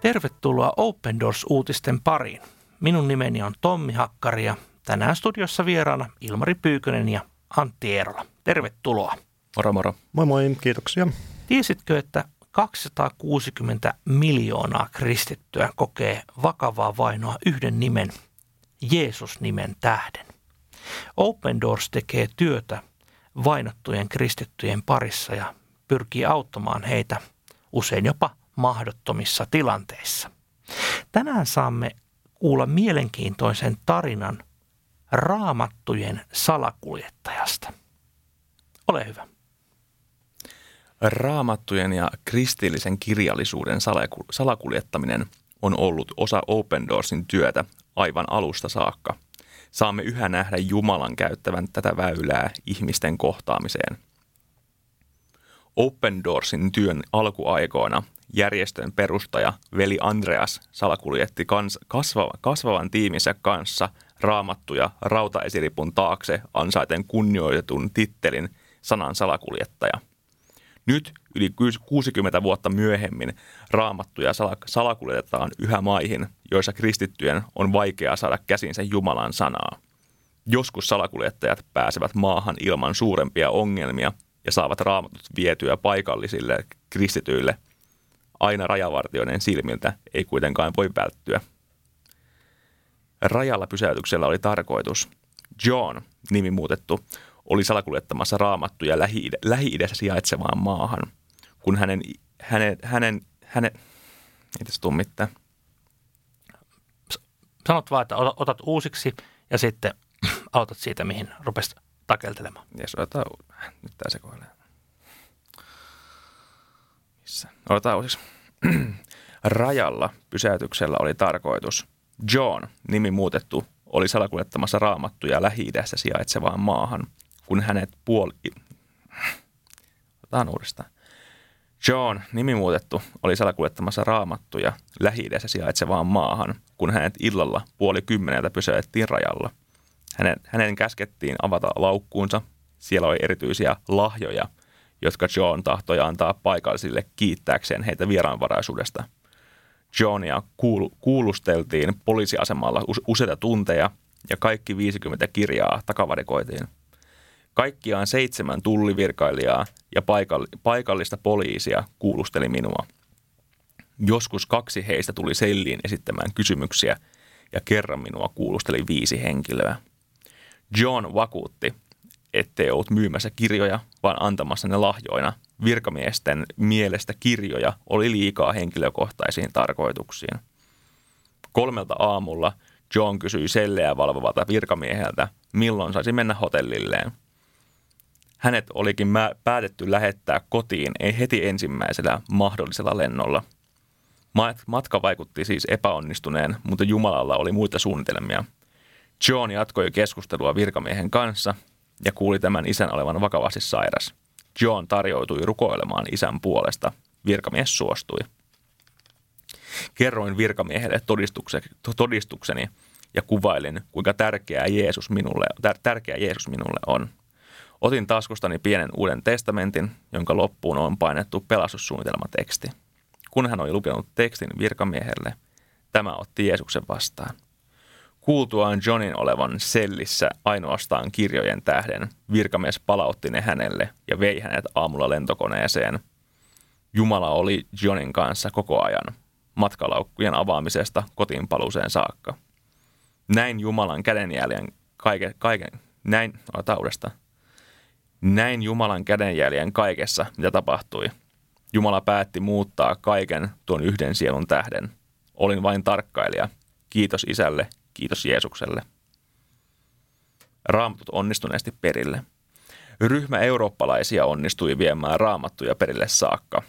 Tervetuloa Open Doors-uutisten pariin. Minun nimeni on Tommi Hakkari ja tänään studiossa vieraana Ilmari Pyykönen ja Antti Eerola. Tervetuloa. Moro moro. Moi moi, kiitoksia. Tiesitkö, että 260 miljoonaa kristittyä kokee vakavaa vainoa yhden nimen, Jeesus-nimen tähden? Open Doors tekee työtä vainottujen kristittyjen parissa ja pyrkii auttamaan heitä usein jopa mahdottomissa tilanteissa. Tänään saamme kuulla mielenkiintoisen tarinan raamattujen salakuljettajasta. Ole hyvä. Raamattujen ja kristillisen kirjallisuuden salakuljettaminen on ollut osa Open Doorsin työtä aivan alusta saakka. Saamme yhä nähdä Jumalan käyttävän tätä väylää ihmisten kohtaamiseen. Open Doorsin työn alkuaikoina järjestön perustaja veli Andreas salakuljetti kans, kasvava, kasvavan tiiminsä kanssa raamattuja rautaesiripun taakse ansaiten kunnioitetun tittelin sanan salakuljettaja. Nyt yli 60 vuotta myöhemmin raamattuja salakuljetetaan yhä maihin, joissa kristittyjen on vaikea saada käsinsä Jumalan sanaa. Joskus salakuljettajat pääsevät maahan ilman suurempia ongelmia ja saavat raamatut vietyä paikallisille kristityille – aina rajavartioiden silmiltä ei kuitenkaan voi välttyä. Rajalla pysäytyksellä oli tarkoitus. John, nimi muutettu, oli salakuljettamassa raamattuja Lähi-idässä sijaitsevaan maahan, kun hänen, hänen, hänen, hänen, ei tässä tule mitään. Sanot vaan, että otat uusiksi ja sitten aloitat siitä, mihin rupesit takeltelemaan. Jes, otetaan, nyt tämä sekoilee. Missä? Otetaan uusiksi. Rajalla pysäytyksellä oli tarkoitus. John, nimi muutettu, oli salakuljettamassa raamattuja lähi sijaitsevaan maahan, kun hänet puoli... Otetaan uudestaan. John, nimi muutettu, oli salakuljettamassa raamattuja lähi sijaitsevaan maahan, kun hänet illalla puoli kymmeneltä pysäytettiin rajalla. Hänen, hänen käskettiin avata laukkuunsa. Siellä oli erityisiä lahjoja – jotka John tahtoi antaa paikallisille kiittääkseen heitä vieraanvaraisuudesta. Johnia kuul- kuulusteltiin poliisiasemalla useita tunteja ja kaikki 50 kirjaa takavarikoitiin. Kaikkiaan seitsemän tullivirkailijaa ja paikallista poliisia kuulusteli minua. Joskus kaksi heistä tuli selliin esittämään kysymyksiä ja kerran minua kuulusteli viisi henkilöä. John vakuutti, ettei ollut myymässä kirjoja, vaan antamassa ne lahjoina. Virkamiesten mielestä kirjoja oli liikaa henkilökohtaisiin tarkoituksiin. Kolmelta aamulla John kysyi selleä valvovalta virkamieheltä, milloin saisi mennä hotellilleen. Hänet olikin päätetty lähettää kotiin ei heti ensimmäisellä mahdollisella lennolla. Matka vaikutti siis epäonnistuneen, mutta Jumalalla oli muita suunnitelmia. John jatkoi keskustelua virkamiehen kanssa ja kuuli tämän isän olevan vakavasti sairas. John tarjoutui rukoilemaan isän puolesta. Virkamies suostui. Kerroin virkamiehelle todistukseni ja kuvailin, kuinka tärkeä Jeesus minulle, tärkeä Jeesus minulle on. Otin taskustani pienen uuden testamentin, jonka loppuun on painettu pelastussuunnitelmateksti. Kun hän oli lukenut tekstin virkamiehelle, tämä otti Jeesuksen vastaan – Kuultuaan Johnin olevan sellissä ainoastaan kirjojen tähden, virkamies palautti ne hänelle ja vei hänet aamulla lentokoneeseen. Jumala oli Johnin kanssa koko ajan, matkalaukkujen avaamisesta kotiin paluuseen saakka. Näin Jumalan kädenjäljen kaiken, kaiken näin, taudesta. Näin Jumalan kädenjäljen kaikessa, mitä tapahtui. Jumala päätti muuttaa kaiken tuon yhden sielun tähden. Olin vain tarkkailija. Kiitos isälle Kiitos Jeesukselle. Raamatut onnistuneesti perille. Ryhmä eurooppalaisia onnistui viemään raamattuja perille saakka.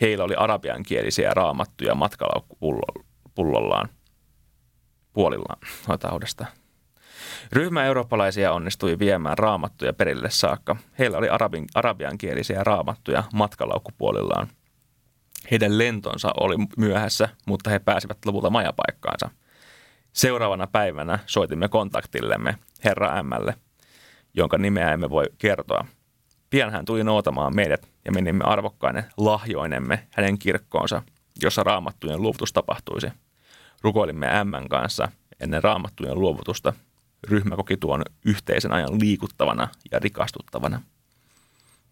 Heillä oli arabiankielisiä raamattuja matkalaukkupullollaan. Puolillaan. Otetaan uudestaan. Ryhmä eurooppalaisia onnistui viemään raamattuja perille saakka. Heillä oli arabin, arabiankielisiä raamattuja matkalaukkupuolillaan. Heidän lentonsa oli myöhässä, mutta he pääsivät lopulta majapaikkaansa – Seuraavana päivänä soitimme kontaktillemme herra Mlle, jonka nimeä emme voi kertoa. Pian hän tuli noutamaan meidät ja menimme arvokkainen lahjoinemme hänen kirkkoonsa. jossa raamattujen luovutus tapahtuisi. Rukoilimme Mn kanssa ennen raamattujen luovutusta. Ryhmä koki tuon yhteisen ajan liikuttavana ja rikastuttavana.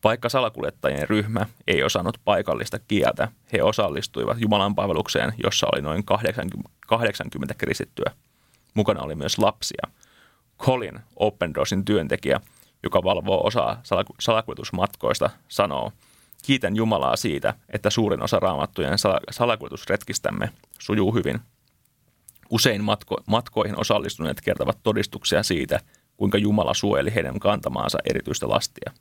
Vaikka salakuljettajien ryhmä ei osannut paikallista kieltä, he osallistuivat Jumalan palvelukseen, jossa oli noin 80, 80 kristittyä. Mukana oli myös lapsia. Colin, Open Doorsin työntekijä, joka valvoo osaa salakuljetusmatkoista, sanoo, Kiitän Jumalaa siitä, että suurin osa raamattujen salakuljetusretkistämme sujuu hyvin. Usein matko- matkoihin osallistuneet kertovat todistuksia siitä, kuinka Jumala suojeli heidän kantamaansa erityistä lastia.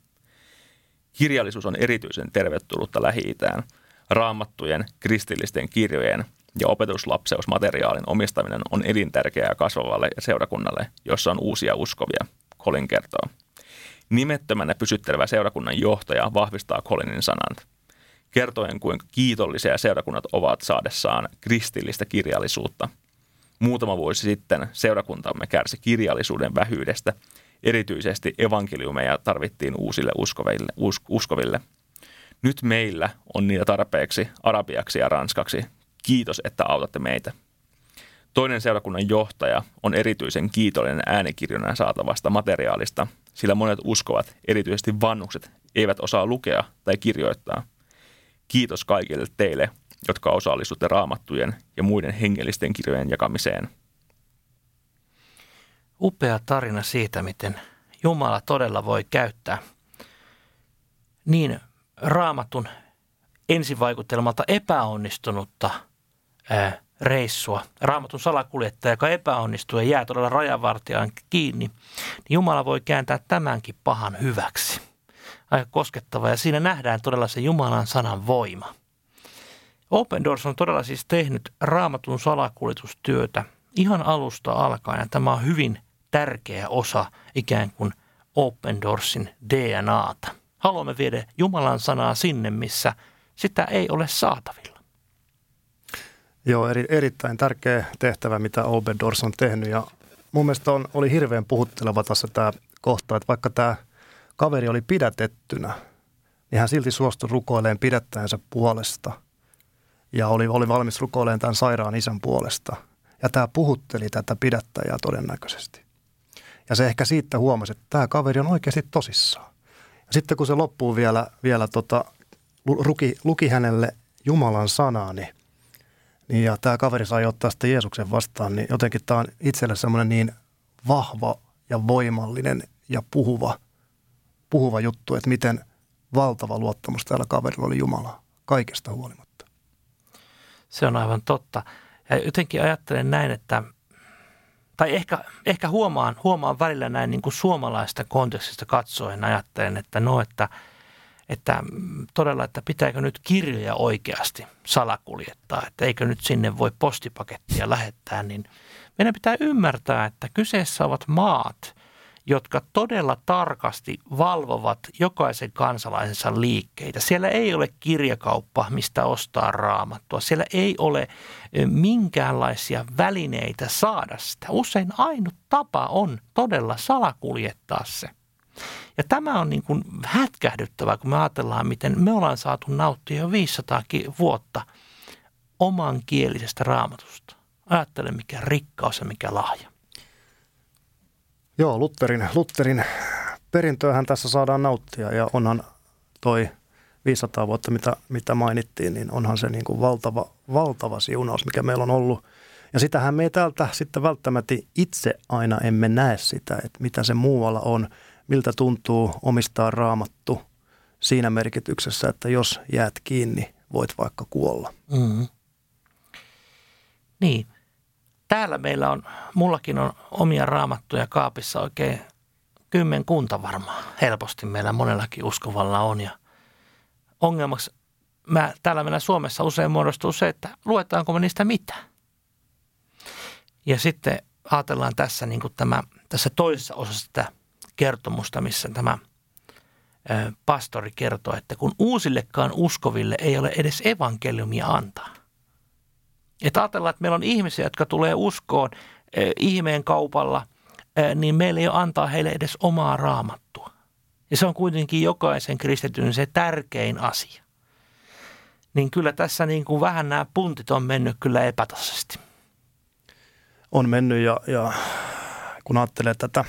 Kirjallisuus on erityisen tervetullutta Lähi-Itään. Raamattujen, kristillisten kirjojen ja opetuslapseusmateriaalin omistaminen on elintärkeää kasvavalle seurakunnalle, jossa on uusia uskovia, Colin kertoo. Nimettömänä pysyttelevä seurakunnan johtaja vahvistaa Colinin sanat. Kertoen, kuinka kiitollisia seurakunnat ovat saadessaan kristillistä kirjallisuutta. Muutama vuosi sitten seurakuntamme kärsi kirjallisuuden vähyydestä. Erityisesti evankeliumeja tarvittiin uusille uskoville. Us, uskoville. Nyt meillä on niitä tarpeeksi arabiaksi ja ranskaksi. Kiitos, että autatte meitä. Toinen seurakunnan johtaja on erityisen kiitollinen äänikirjona saatavasta materiaalista, sillä monet uskovat, erityisesti vannukset, eivät osaa lukea tai kirjoittaa. Kiitos kaikille teille, jotka osallistutte raamattujen ja muiden hengellisten kirjojen jakamiseen. Upea tarina siitä, miten Jumala todella voi käyttää niin raamatun ensivaikutelmalta epäonnistunutta ää, reissua, raamatun salakuljettaja, joka epäonnistuu ja jää todella rajavartijaan kiinni, niin Jumala voi kääntää tämänkin pahan hyväksi. Aika koskettava ja siinä nähdään todella se Jumalan sanan voima. Open Doors on todella siis tehnyt raamatun salakuljetustyötä ihan alusta alkaen ja tämä on hyvin tärkeä osa ikään kuin Open Doorsin DNAta. Haluamme viedä Jumalan sanaa sinne, missä sitä ei ole saatavilla. Joo, eri, erittäin tärkeä tehtävä, mitä Open Doors on tehnyt ja mun mielestä on, oli hirveän puhutteleva tässä tämä kohta, että vaikka tämä kaveri oli pidätettynä, niin hän silti suostui rukoileen pidättäjänsä puolesta ja oli, oli valmis rukoileen tämän sairaan isän puolesta. Ja tämä puhutteli tätä pidättäjää todennäköisesti. Ja se ehkä siitä huomasi, että tämä kaveri on oikeasti tosissaan. Ja sitten kun se loppuu vielä, vielä tota, luki, luki hänelle Jumalan sanaa, niin niin ja tämä kaveri sai ottaa sitten Jeesuksen vastaan, niin jotenkin tämä on itselle semmoinen niin vahva ja voimallinen ja puhuva, puhuva juttu, että miten valtava luottamus tällä kaverilla oli Jumalaa kaikesta huolimatta. Se on aivan totta. Ja jotenkin ajattelen näin, että tai ehkä, ehkä huomaan, huomaan välillä näin niin kuin suomalaista kontekstista katsoen ajattelen, että no, että – että todella, että pitääkö nyt kirjoja oikeasti salakuljettaa, että eikö nyt sinne voi postipakettia lähettää, niin meidän pitää ymmärtää, että kyseessä ovat maat, jotka todella tarkasti valvovat jokaisen kansalaisensa liikkeitä. Siellä ei ole kirjakauppa, mistä ostaa raamattua. Siellä ei ole minkäänlaisia välineitä saada sitä. Usein ainut tapa on todella salakuljettaa se – ja tämä on niin kuin hätkähdyttävää, kun me ajatellaan, miten me ollaan saatu nauttia jo 500 vuotta oman kielisestä raamatusta. Ajattele, mikä rikkaus ja mikä lahja. Joo, Lutterin, Lutterin perintöähän tässä saadaan nauttia ja onhan toi 500 vuotta, mitä, mitä mainittiin, niin onhan se niin kuin valtava, valtava siunaus, mikä meillä on ollut. Ja sitähän me ei täältä sitten välttämättä itse aina emme näe sitä, että mitä se muualla on miltä tuntuu omistaa raamattu siinä merkityksessä, että jos jäät kiinni, voit vaikka kuolla. Mm. Niin. Täällä meillä on, mullakin on omia raamattuja kaapissa oikein kymmenkunta varmaan. Helposti meillä monellakin uskovalla on. Ja ongelmaksi mä, täällä meillä Suomessa usein muodostuu se, että luetaanko me niistä mitä. Ja sitten ajatellaan tässä, niin kuin tämä, tässä toisessa osassa sitä kertomusta, missä tämä pastori kertoo, että kun uusillekaan uskoville ei ole edes evankeliumia antaa. Että ajatellaan, että meillä on ihmisiä, jotka tulee uskoon ihmeen kaupalla, niin meillä ei ole antaa heille edes omaa raamattua. Ja se on kuitenkin jokaisen kristityn se tärkein asia. niin kyllä tässä niin kuin vähän nämä puntit on mennyt kyllä epätasaisesti. On mennyt ja, ja kun ajattelee tätä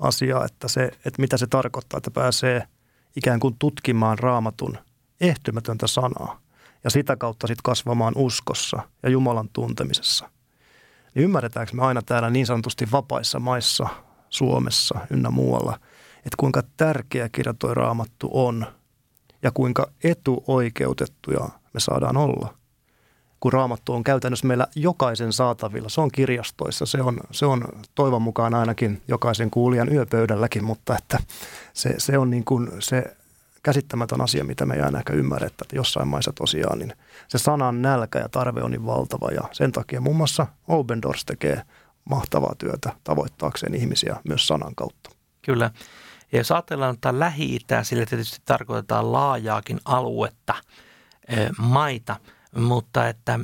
asiaa, että, se, että mitä se tarkoittaa, että pääsee ikään kuin tutkimaan raamatun ehtymätöntä sanaa ja sitä kautta sitten kasvamaan uskossa ja Jumalan tuntemisessa. Niin ymmärretäänkö me aina täällä niin sanotusti vapaissa maissa, Suomessa ynnä muualla, että kuinka tärkeä kirja toi raamattu on ja kuinka etuoikeutettuja me saadaan olla – kun raamattu on käytännössä meillä jokaisen saatavilla. Se on kirjastoissa, se on, se on toivon mukaan ainakin jokaisen kuulijan yöpöydälläkin, mutta että se, se on niin kuin se käsittämätön asia, mitä me ei aina ehkä ymmärretä, että jossain maissa tosiaan niin se sanan nälkä ja tarve on niin valtava ja sen takia muun muassa Open Doors tekee mahtavaa työtä tavoittaakseen ihmisiä myös sanan kautta. Kyllä. Ja jos ajatellaan tätä Lähi-Itää, sillä tietysti tarkoitetaan laajaakin aluetta, maita – mutta että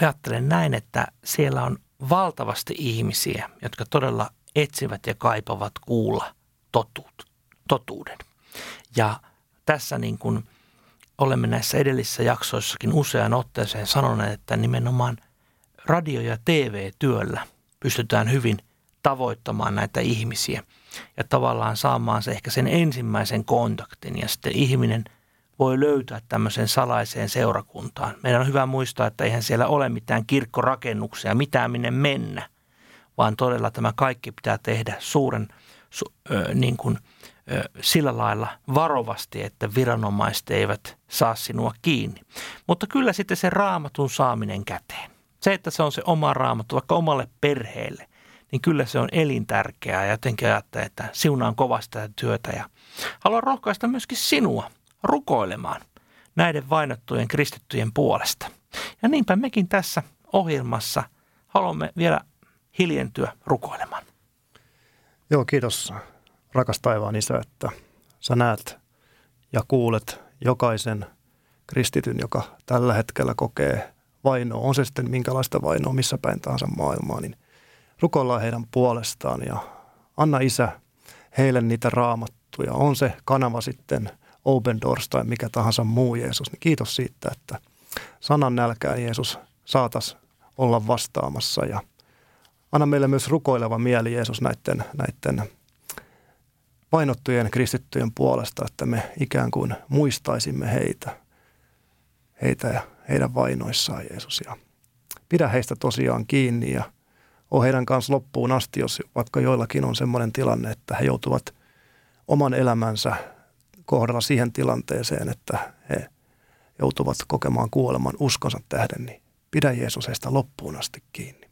ajattelen näin, että siellä on valtavasti ihmisiä, jotka todella etsivät ja kaipavat kuulla totuut, totuuden. Ja tässä niin kuin olemme näissä edellisissä jaksoissakin usean otteeseen sanoneet, että nimenomaan radio- ja TV-työllä pystytään hyvin tavoittamaan näitä ihmisiä ja tavallaan saamaan se ehkä sen ensimmäisen kontaktin ja sitten ihminen – voi löytää tämmöiseen salaiseen seurakuntaan. Meidän on hyvä muistaa, että eihän siellä ole mitään kirkkorakennuksia, mitään minne mennä, vaan todella tämä kaikki pitää tehdä suuren su, ö, niin kuin, sillä lailla varovasti, että viranomaiset eivät saa sinua kiinni. Mutta kyllä sitten se raamatun saaminen käteen. Se, että se on se oma raamattu vaikka omalle perheelle, niin kyllä se on elintärkeää ja jotenkin ajattelen, että siunaan kovasti tätä työtä ja haluan rohkaista myöskin sinua – rukoilemaan näiden vainottujen kristittyjen puolesta. Ja niinpä mekin tässä ohjelmassa haluamme vielä hiljentyä rukoilemaan. Joo, kiitos rakas taivaan isä, että sä näet ja kuulet jokaisen kristityn, joka tällä hetkellä kokee vainoa, on se sitten minkälaista vainoa missä päin tahansa maailmaa, niin rukoillaan heidän puolestaan ja anna isä heille niitä raamattuja. On se kanava sitten – Open Doors tai mikä tahansa muu Jeesus, niin kiitos siitä, että sanan nälkään Jeesus saatas olla vastaamassa ja anna meille myös rukoileva mieli Jeesus näiden, näiden painottujen kristittyjen puolesta, että me ikään kuin muistaisimme heitä, heitä ja heidän vainoissaan Jeesus. Ja pidä heistä tosiaan kiinni ja ole heidän kanssa loppuun asti, jos vaikka joillakin on sellainen tilanne, että he joutuvat oman elämänsä kohdalla siihen tilanteeseen, että he joutuvat kokemaan kuoleman uskonsa tähden, niin pidä Jeesus heistä loppuun asti kiinni.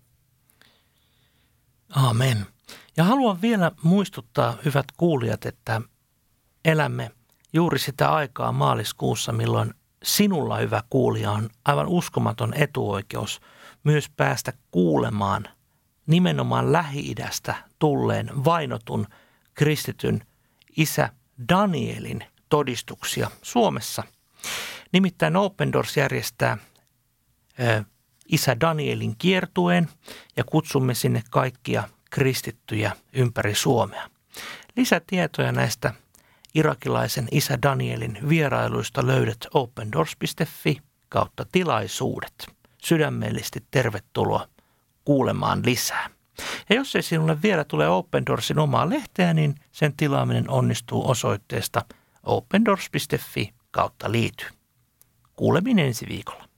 Amen. Ja haluan vielä muistuttaa, hyvät kuulijat, että elämme juuri sitä aikaa maaliskuussa, milloin sinulla, hyvä kuulija, on aivan uskomaton etuoikeus myös päästä kuulemaan nimenomaan Lähi-idästä tulleen vainotun kristityn isä Danielin todistuksia Suomessa. Nimittäin Open Doors järjestää isä Danielin kiertueen ja kutsumme sinne kaikkia kristittyjä ympäri Suomea. Lisätietoja näistä irakilaisen isä Danielin vierailuista löydät opendoors.fi kautta tilaisuudet. Sydämellisesti tervetuloa kuulemaan lisää. Ja jos ei sinulle vielä tule Open Doorsin omaa lehteä, niin sen tilaaminen onnistuu osoitteesta opendoors.fi kautta liity. Kuuleminen ensi viikolla.